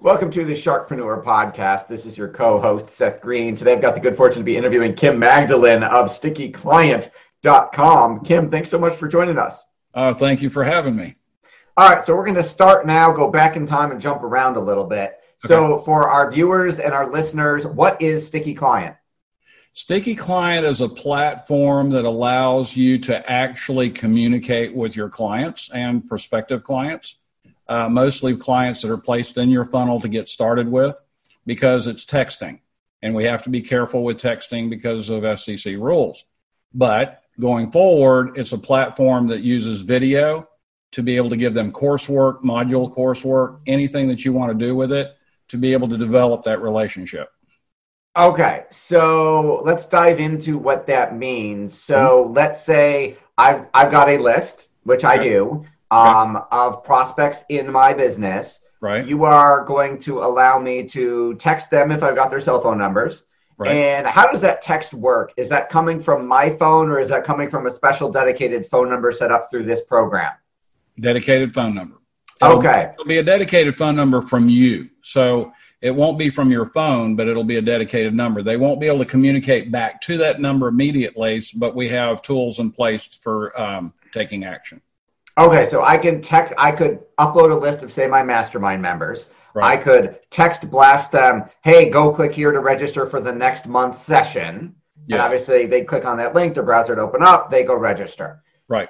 Welcome to the Sharkpreneur Podcast. This is your co host, Seth Greene. Today I've got the good fortune to be interviewing Kim Magdalein of StickyClient.com. Kim, thanks so much for joining us. Uh, thank you for having me. All right, so we're going to start now, go back in time, and jump around a little bit. So, for our viewers and our listeners, what is Sticky Client? Sticky Client is a platform that allows you to actually communicate with your clients and prospective clients, uh, mostly clients that are placed in your funnel to get started with, because it's texting. And we have to be careful with texting because of SEC rules. But going forward, it's a platform that uses video to be able to give them coursework, module coursework, anything that you want to do with it to be able to develop that relationship. Okay, so let's dive into what that means. So mm-hmm. let's say I've I've got a list, which I do, um, okay. of prospects in my business. Right. You are going to allow me to text them if I've got their cell phone numbers. Right. And how does that text work? Is that coming from my phone or is that coming from a special dedicated phone number set up through this program? Dedicated phone number. It'll, okay. It'll be a dedicated phone number from you. So it won't be from your phone, but it'll be a dedicated number. They won't be able to communicate back to that number immediately, but we have tools in place for um, taking action. Okay, so I can text, I could upload a list of, say, my mastermind members. Right. I could text blast them, hey, go click here to register for the next month's session. Yeah. And obviously, they click on that link, their browser would open up, they go register. Right.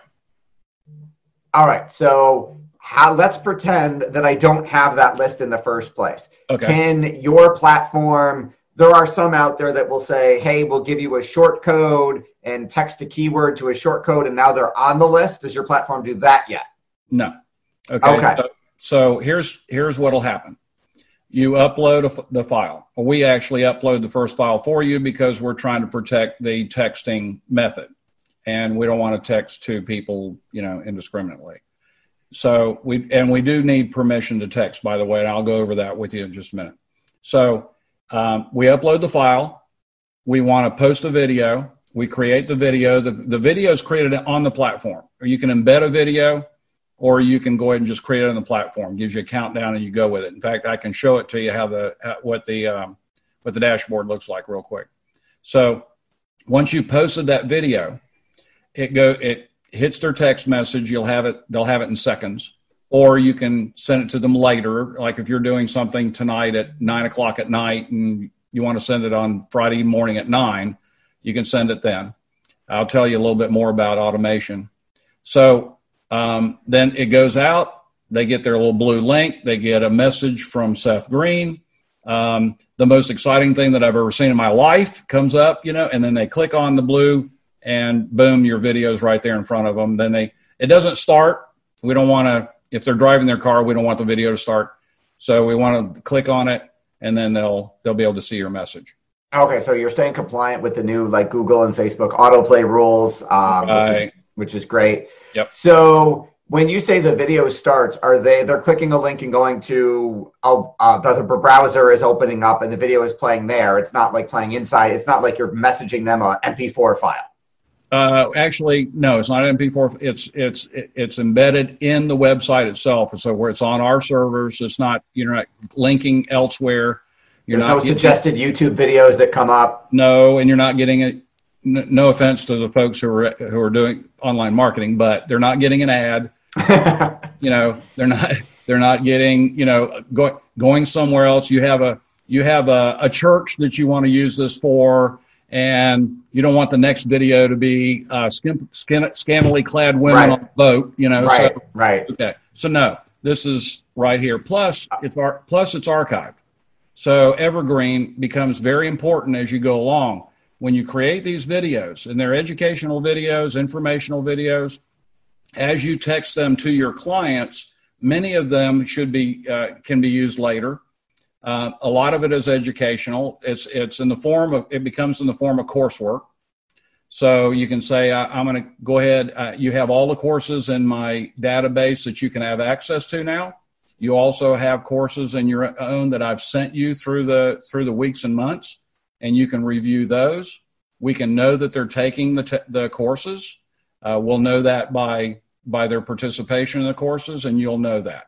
All right, so how let's pretend that I don't have that list in the first place. Okay. Can your platform there are some out there that will say, "Hey, we'll give you a short code and text a keyword to a short code and now they're on the list." Does your platform do that yet? No. Okay. okay. So, so here's here's what'll happen. You upload a, the file. We actually upload the first file for you because we're trying to protect the texting method, and we don't want to text to people, you know, indiscriminately. So we and we do need permission to text, by the way, and I'll go over that with you in just a minute. So um, we upload the file. We want to post a video. We create the video. The, the video is created on the platform, or you can embed a video, or you can go ahead and just create it on the platform. It gives you a countdown, and you go with it. In fact, I can show it to you how the what the um, what the dashboard looks like real quick. So once you posted that video, it go it hits their text message, you'll have it, they'll have it in seconds. Or you can send it to them later. Like if you're doing something tonight at nine o'clock at night and you want to send it on Friday morning at nine, you can send it then. I'll tell you a little bit more about automation. So um, then it goes out. They get their little blue link. They get a message from Seth Greene. Um, the most exciting thing that I've ever seen in my life comes up, you know, and then they click on the blue and boom, your video's right there in front of them. Then they, it doesn't start. We don't want to, if they're driving their car, we don't want the video to start. So we want to click on it and then they'll, they'll be able to see your message. Okay. So you're staying compliant with the new like Google and Facebook autoplay rules, um, which, is, which is great. Yep. So when you say the video starts, are they they're clicking a link and going to oh uh, the, the, browser is opening up and the video is playing there? It's not like playing inside. It's not like you're messaging them a MP4 file. Uh, actually, no, it's not MP4. It's it's it's embedded in the website itself. So where it's on our servers, it's not you're not linking elsewhere. You're There's not no suggested YouTube videos that come up. No, and you're not getting it. No offense to the folks who are who are doing online marketing, but they're not getting an ad. you know, they're not they're not getting you know go, going somewhere else. You have a you have a, a church that you want to use this for and you don't want the next video to be uh, skin, skin, scantily clad women right. on a boat, you know. Right. So, right. Okay. So no, this is right here. Plus, it's ar- plus it's archived. So evergreen becomes very important as you go along. When you create these videos, and they're educational videos, informational videos, as you text them to your clients, many of them should be uh, can be used later. Uh, a lot of it is educational. It's it's in the form of it becomes in the form of coursework. So you can say I, am going to go ahead. Uh, you have all the courses in my database that you can have access to now. You also have courses in your own that I've sent you through the through the weeks and months, and you can review those. We can know that they're taking the t- the courses. Uh, we'll know that by by their participation in the courses, and you'll know that.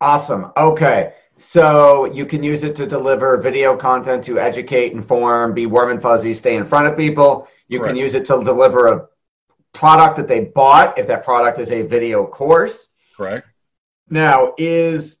Awesome. Okay. So you can use it to deliver video content to educate, inform, be warm and fuzzy, stay in front of people. You Correct. can use it to deliver a product that they bought if that product is a video course. Correct. Now, is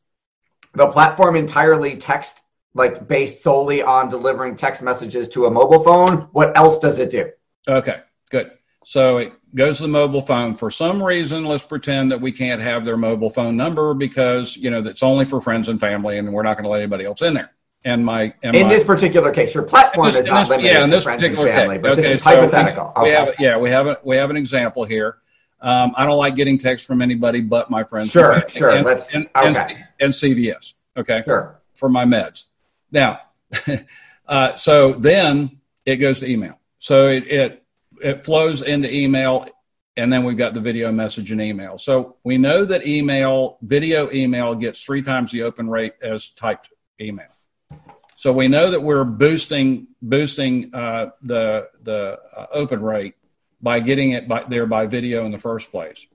the platform entirely text like based solely on delivering text messages to a mobile phone? What else does it do? Okay, good. So it goes to the mobile phone. For some reason, let's pretend that we can't have their mobile phone number because you know that's only for friends and family, and we're not going to let anybody else in there. And my and in my, this particular case, your platform this, is not this, limited yeah, in this particular family, case. but okay, this is so hypothetical. We, okay. have yeah, we have a, we have an example here. Um, I don't like getting texts from anybody but my friends. Sure, and, sure. And, Let's and, okay. and, and CVS. Okay, sure. For my meds. Now, uh, so then it goes to email. So it, it it flows into email and then we've got the video message and email. So we know that email, video email gets three times the open rate as typed email. So we know that we're boosting boosting uh, the the uh, open rate by getting it by, there by video in the first place.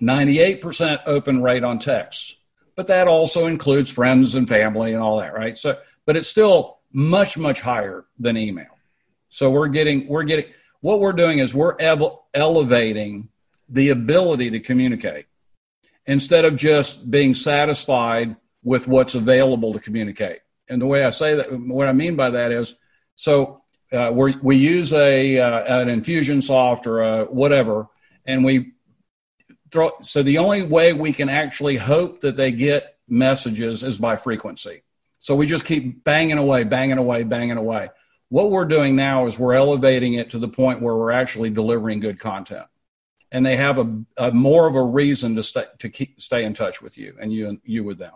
98% open rate on text, but that also includes friends and family and all that, right? So, but it's still much much higher than email. So we're getting we're getting what we're doing is we're elevating the ability to communicate instead of just being satisfied with what's available to communicate. And the way I say that, what I mean by that is, so uh, we use a uh, an Infusionsoft or a whatever, and we throw. So the only way we can actually hope that they get messages is by frequency. So we just keep banging away, banging away, banging away. What we're doing now is we're elevating it to the point where we're actually delivering good content, and they have a, a more of a reason to stay to keep, stay in touch with you and you and you with them.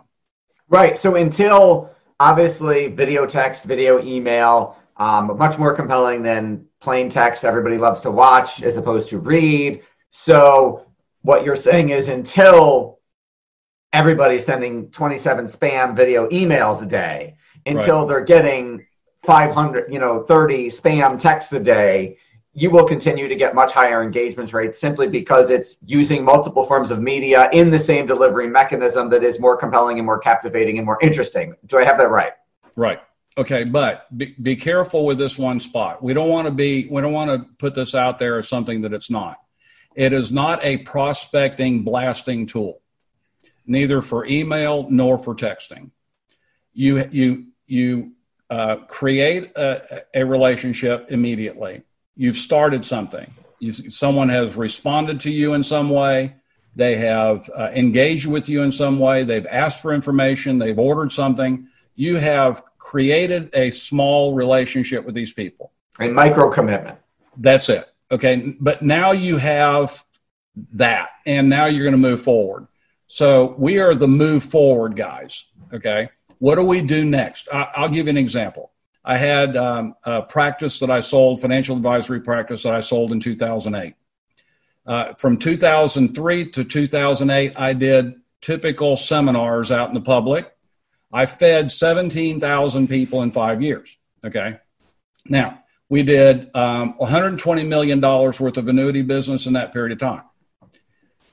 Right. So until obviously video text, video email, um, much more compelling than plain text. Everybody loves to watch as opposed to read. So what you're saying is until everybody's sending 27 spam video emails a day, until right. they're getting 500, you know, 30 spam texts a day, you will continue to get much higher engagement rates simply because it's using multiple forms of media in the same delivery mechanism that is more compelling and more captivating and more interesting. Do I have that right? Right. Okay, but be, be careful with this one spot. We don't want to be we don't want to put this out there as something that it's not. It is not a prospecting blasting tool, neither for email nor for texting. You you you uh, create a, a, relationship immediately. You've started something. You've, someone has responded to you in some way. They have uh, engaged with you in some way. They've asked for information. They've ordered something. You have created a small relationship with these people. A micro commitment. That's it. Okay. But now you have that, and now you're going to move forward. So we are the move forward guys. Okay. What do we do next? I, will give you an example. I had um, a practice that I sold, financial advisory practice that I sold in 2008. Uh, from 2003 to 2008, I did typical seminars out in the public. I fed 17,000 people in five years. Okay. Now, We did um, 120 million dollars worth of annuity business in that period of time.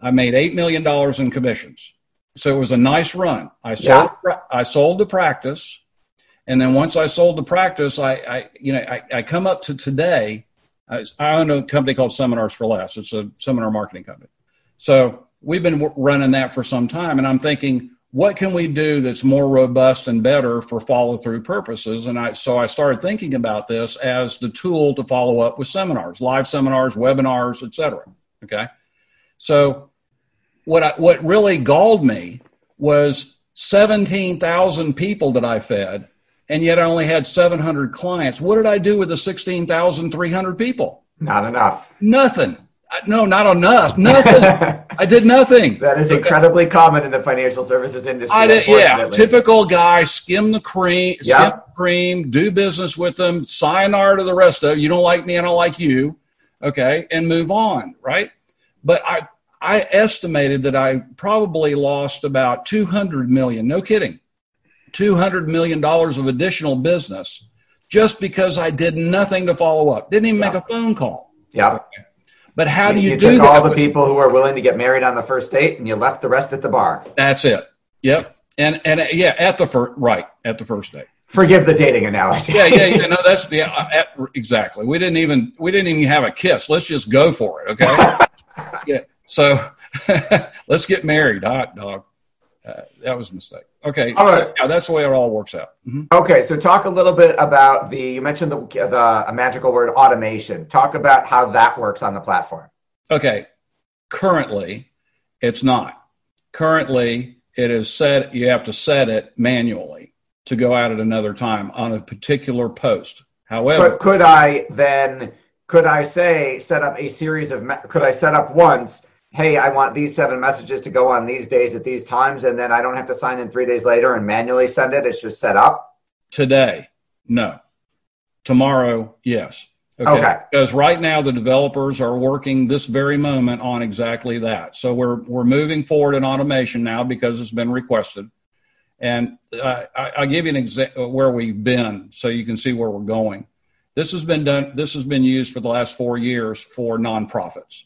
I made eight million dollars in commissions, so it was a nice run. I sold. Yeah. I sold the practice, and then once I sold the practice, I, I you know, I, I come up to today. I, I own a company called Seminars for Less. It's a seminar marketing company. So we've been running that for some time, and I'm thinking, what can we do that's more robust and better for follow through purposes? And I, so I started thinking about this as the tool to follow up with seminars, live seminars, webinars, etc. Okay. So what I, what really galled me was 17,000 people that I fed, and yet I only had 700 clients. What did I do with the 16,300 people? Not enough. Nothing. Uh, no, not enough. Nothing. I did nothing. That is incredibly common in the financial services industry. I did, yeah, typical guy. Skim the cream. Yep. Skim the cream. Do business with them. sign Sayonara to the rest of you. Don't like me. I don't like you. Okay, and move on. Right. But I I estimated that I probably lost about two hundred million. No kidding. Two hundred million dollars of additional business just because I did nothing to follow up. Didn't even yep. make a phone call. Yeah. Okay. But how do you, you do took all the people who are willing to get married on the first date, and you left the rest at the bar. That's it. Yep. And and yeah, at the first right at the first date. Forgive the dating analogy. yeah, yeah, yeah. No, that's yeah, at, exactly. We didn't even we didn't even have a kiss. Let's just go for it. Okay. So let's get married, hot dog. Uh, that was a mistake. Okay, all right. So, yeah, that's the way it all works out. Mm-hmm. Okay, so talk a little bit about the. You mentioned the the magical word automation. Talk about how that works on the platform. Okay, currently, it's not. Currently, it is set. You have to set it manually to go out at another time on a particular post. However, but could I then? Could I say set up a series of? Could I set up once? Hey, I want these seven messages to go on these days at these times, and then I don't have to sign in three days later and manually send it. It's just set up. Today, no. Tomorrow, yes. Okay. okay. Because right now the developers are working this very moment on exactly that. So we're we're moving forward in automation now because it's been requested. And uh, I, will give you an example where we've been, so you can see where we're going. This has been done. This has been used for the last four years for nonprofits.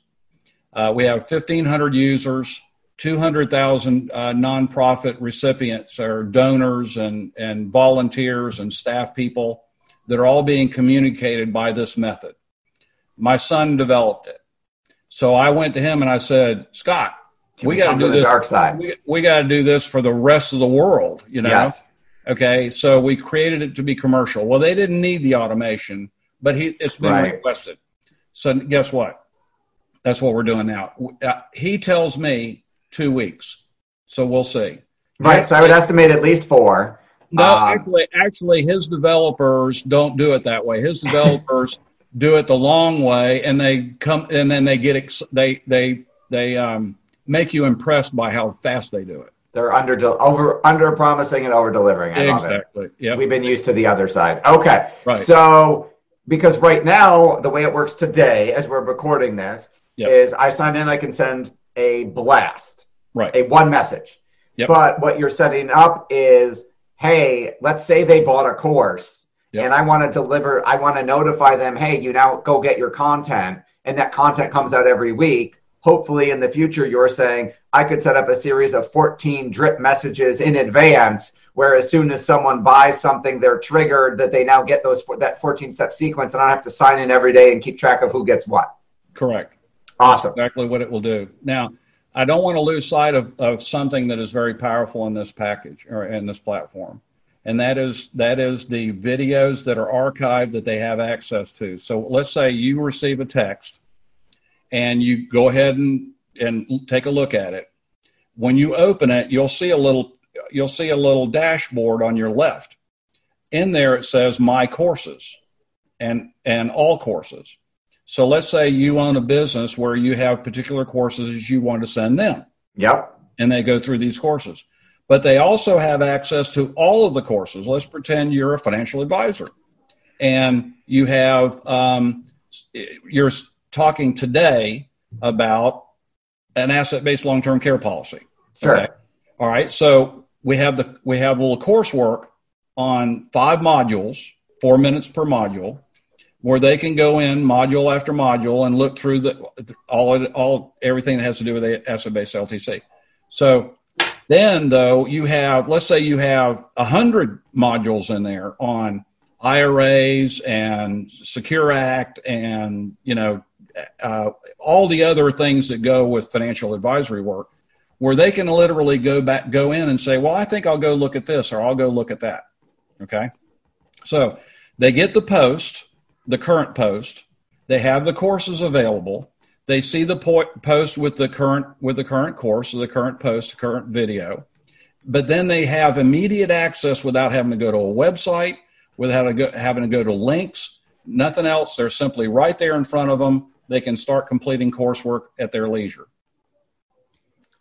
Uh, we have 1,500 users, 200,000 uh, nonprofit recipients or donors and, and volunteers and staff people that are all being communicated by this method. My son developed it. So I went to him and I said, Scott, Can we got to do this. Dark side. We, we got to do this for the rest of the world, you know? Yes. Okay. So we created it to be commercial. Well, they didn't need the automation, but he, it's been right. requested. So guess what? That's what we're doing now. Uh, he tells me two weeks, so we'll see. Right. So I would estimate at least four. No, um, actually, actually, his developers don't do it that way. His developers do it the long way, and they come and then they get ex- they they they um, make you impressed by how fast they do it. They're under over under promising and over delivering. exactly. Yeah. We've been used to the other side. Okay. Right. So because right now the way it works today, as we're recording this, yep. is I sign in, I can send a blast, right? A one message. Yep. But what you're setting up is, hey, let's say they bought a course yep. and I want to deliver, I want to notify them, hey, you now go get your content, and that content comes out every week. Hopefully, in the future, you're saying I could set up a series of 14 drip messages in advance where as soon as someone buys something, they're triggered that they now get those that 14 step sequence, and I don't have to sign in every day and keep track of who gets what. Correct. Awesome. Exactly what it will do. Now, I don't want to lose sight of, of something that is very powerful in this package or in this platform. And that is that is the videos that are archived that they have access to. So let's say you receive a text and you go ahead and, and take a look at it. When you open it, you'll see a little you'll see a little dashboard on your left. In there it says my courses and and all courses. So let's say you own a business where you have particular courses you want to send them. Yep. And they go through these courses. But they also have access to all of the courses. Let's pretend you're a financial advisor and you have, um, you're talking today about an asset based long term care policy. Sure. Okay? All right. So we have the, we have a little coursework on five modules, four minutes per module where they can go in module after module and look through the all all everything that has to do with the asset based LTC. So then, though, you have let's say you have a hundred modules in there on IRAs and Secure Act and you know uh, all the other things that go with financial advisory work, where they can literally go back go in and say, well, I think I'll go look at this or I'll go look at that. Okay, so they get the post the current post. They have the courses available. They see the po- post with the current with the current course, or the current post, current video. But then they have immediate access without having to go to a website, without go, having to go to links, nothing else. They're simply right there in front of them. They can start completing coursework at their leisure.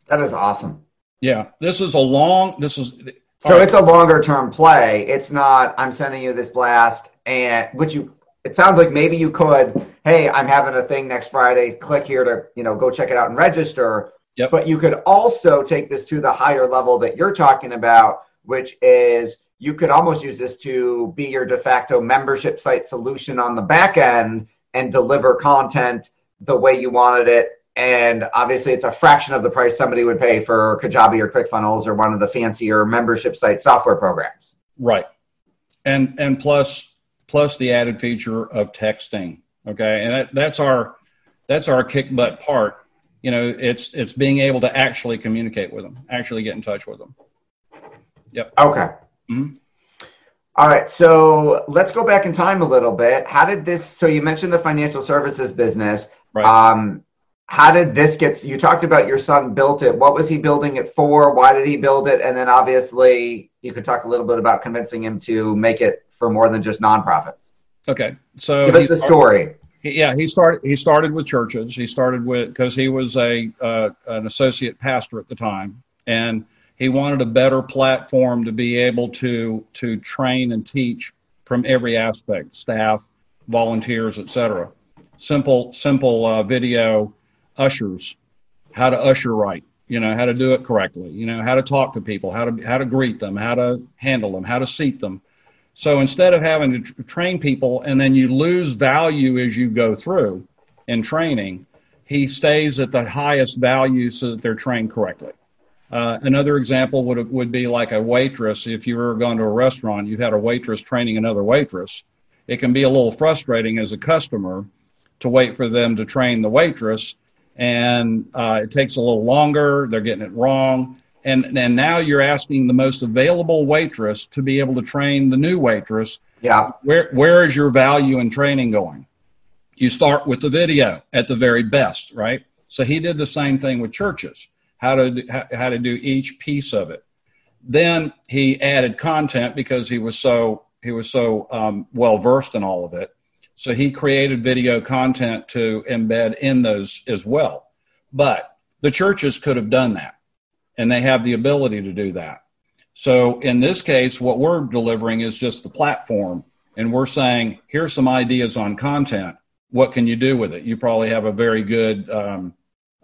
That is awesome. Yeah, this is a long. This is so right. it's a longer term play. It's not. I'm sending you this blast, and which you it sounds like maybe you could, hey, I'm having a thing next Friday. Click here to, you know, go check it out and register. Yep. But you could also take this to the higher level that you're talking about, which is you could almost use this to be your de facto membership site solution on the back end and deliver content the way you wanted it. And obviously, it's a fraction of the price somebody would pay for Kajabi or ClickFunnels or one of the fancier membership site software programs. Right. And and plus plus the added feature of texting. Okay, and that, that's our that's our kick butt part. You know, it's it's being able to actually communicate with them, actually get in touch with them. Yep. Okay. Mm-hmm. All right, so let's go back in time a little bit. How did this? So you mentioned the financial services business. Right. Um, how did this get? You talked about your son built it. What was he building it for? Why did he build it? And then obviously, you could talk a little bit about convincing him to make it for more than just nonprofits. Okay, so give us the story. Yeah, he started. He started with churches. He started with because he was a uh, an associate pastor at the time, and he wanted a better platform to be able to to train and teach from every aspect: staff, volunteers, etc. Simple, simple uh, video ushers, how to usher right, you know, how to do it correctly, you know, how to talk to people, how to how to greet them, how to handle them, how to seat them, so instead of having to t- train people and then you lose value as you go through in training, he stays at the highest value so that they're trained correctly. Uh, another example would would be like a waitress. If you've ever gone to a restaurant, you've had a waitress training another waitress. It can be a little frustrating as a customer to wait for them to train the waitress, and uh, it takes a little longer. They're getting it wrong and and now you're asking the most available waitress to be able to train the new waitress. Yeah. Where where is your value in training going? You start with the video at the very best, right? So he did the same thing with churches. How to how, to do each piece of it. Then he added content because he was so he was so um, well versed in all of it. So he created video content to embed in those as well. But the churches could have done that and they have the ability to do that. So in this case, what we're delivering is just the platform, and we're saying, here's some ideas on content. What can you do with it? You probably have a very good um,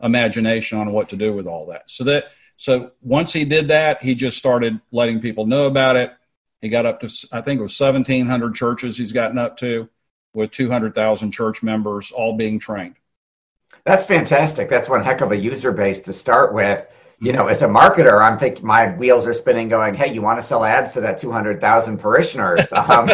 imagination on what to do with all that. So that so once he did that, he just started letting people know about it. He got up to I think it was 1,700 churches he's gotten up to, with 200,000 church members all being trained. That's fantastic. That's one heck of a user base to start with you know, as a marketer, I'm thinking my wheels are spinning, going, "Hey, you want to sell ads to that 200,000 parishioners?" Um,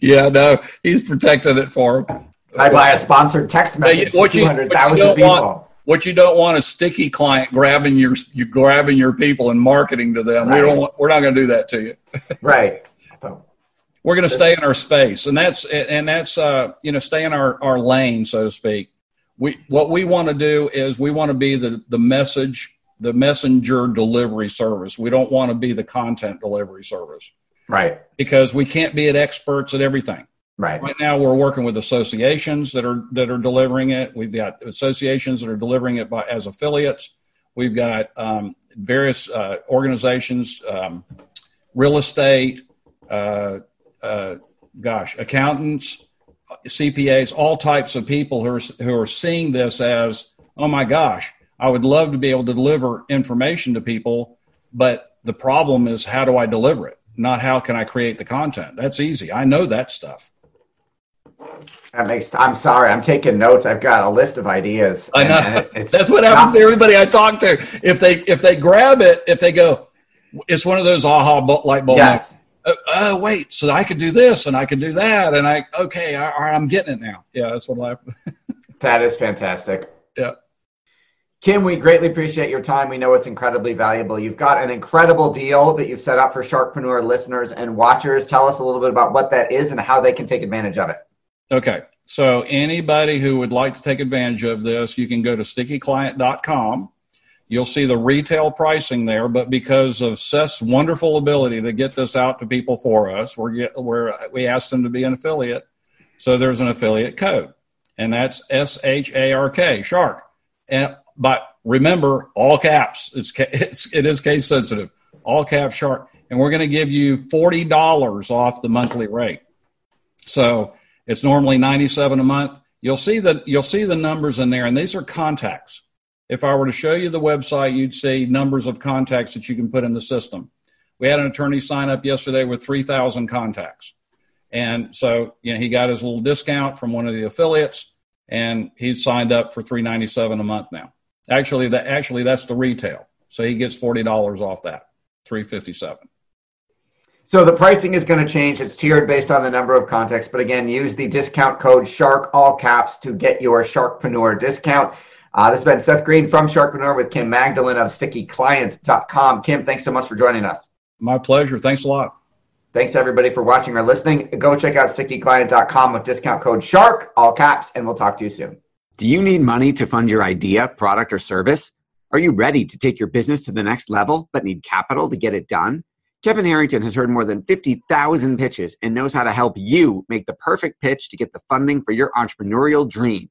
yeah, no, he's protecting it for them. I buy a sponsored text message what you, 200,000 people. Want, what you don't want a sticky client grabbing your you grabbing your people and marketing to them. Right. We don't want, we're not going to do that to you. right. We're going to stay in our space, and that's and that's uh, you know stay in our our lane, so to speak. We what we want to do is we want to be the the message the messenger delivery service. We don't want to be the content delivery service. Right. Because we can't be at experts at everything. Right. Right now we're working with associations that are that are delivering it. We've got associations that are delivering it by as affiliates. We've got um, various uh, organizations um, real estate uh, uh, gosh accountants CPAs, all types of people who are, who are seeing this as, oh my gosh, I would love to be able to deliver information to people, but the problem is how do I deliver it? Not how can I create the content. That's easy. I know that stuff. That makes. I'm sorry. I'm taking notes. I've got a list of ideas. I know. That's what happens not, to everybody I talk to. If they if they grab it, if they go, it's one of those aha light bulb. Yes. Oh, oh, wait, so I can do this and I can do that, and I okay, all right, I'm getting it now. Yeah, that's what happened. that is fantastic. Yeah. Kim, we greatly appreciate your time. We know it's incredibly valuable. You've got an incredible deal that you've set up for Sharkpreneur listeners and watchers. Tell us a little bit about what that is and how they can take advantage of it. Okay. So, anybody who would like to take advantage of this, you can go to stickyclient.com. You'll see the retail pricing there, but because of Seth's wonderful ability to get this out to people for us, we're, we're we asked them to be an affiliate. So, there's an affiliate code, and that's S H A R K, Shark. And but remember, all caps. It's, it's it is case sensitive. All caps shark, and we're going to give you forty dollars off the monthly rate. So it's normally ninety seven a month. You'll see that you'll see the numbers in there, and these are contacts. If I were to show you the website, you'd see numbers of contacts that you can put in the system. We had an attorney sign up yesterday with three thousand contacts, and so you know he got his little discount from one of the affiliates, and he's signed up for three ninety seven a month now. Actually, that actually that's the retail. So he gets forty dollars off that, three fifty seven. So the pricing is going to change. It's tiered based on the number of contacts. But again, use the discount code Shark all caps to get your Sharkpreneur discount. Uh, this has been Seth Greene from Sharkpreneur with Kim Magdalein of StickyClient.com. Kim, thanks so much for joining us. My pleasure. Thanks a lot. Thanks everybody for watching or listening. Go check out StickyClient.com with discount code Shark all caps, and we'll talk to you soon. Do you need money to fund your idea, product, or service? Are you ready to take your business to the next level but need capital to get it done? Kevin Harrington has heard more than 50,000 pitches and knows how to help you make the perfect pitch to get the funding for your entrepreneurial dream.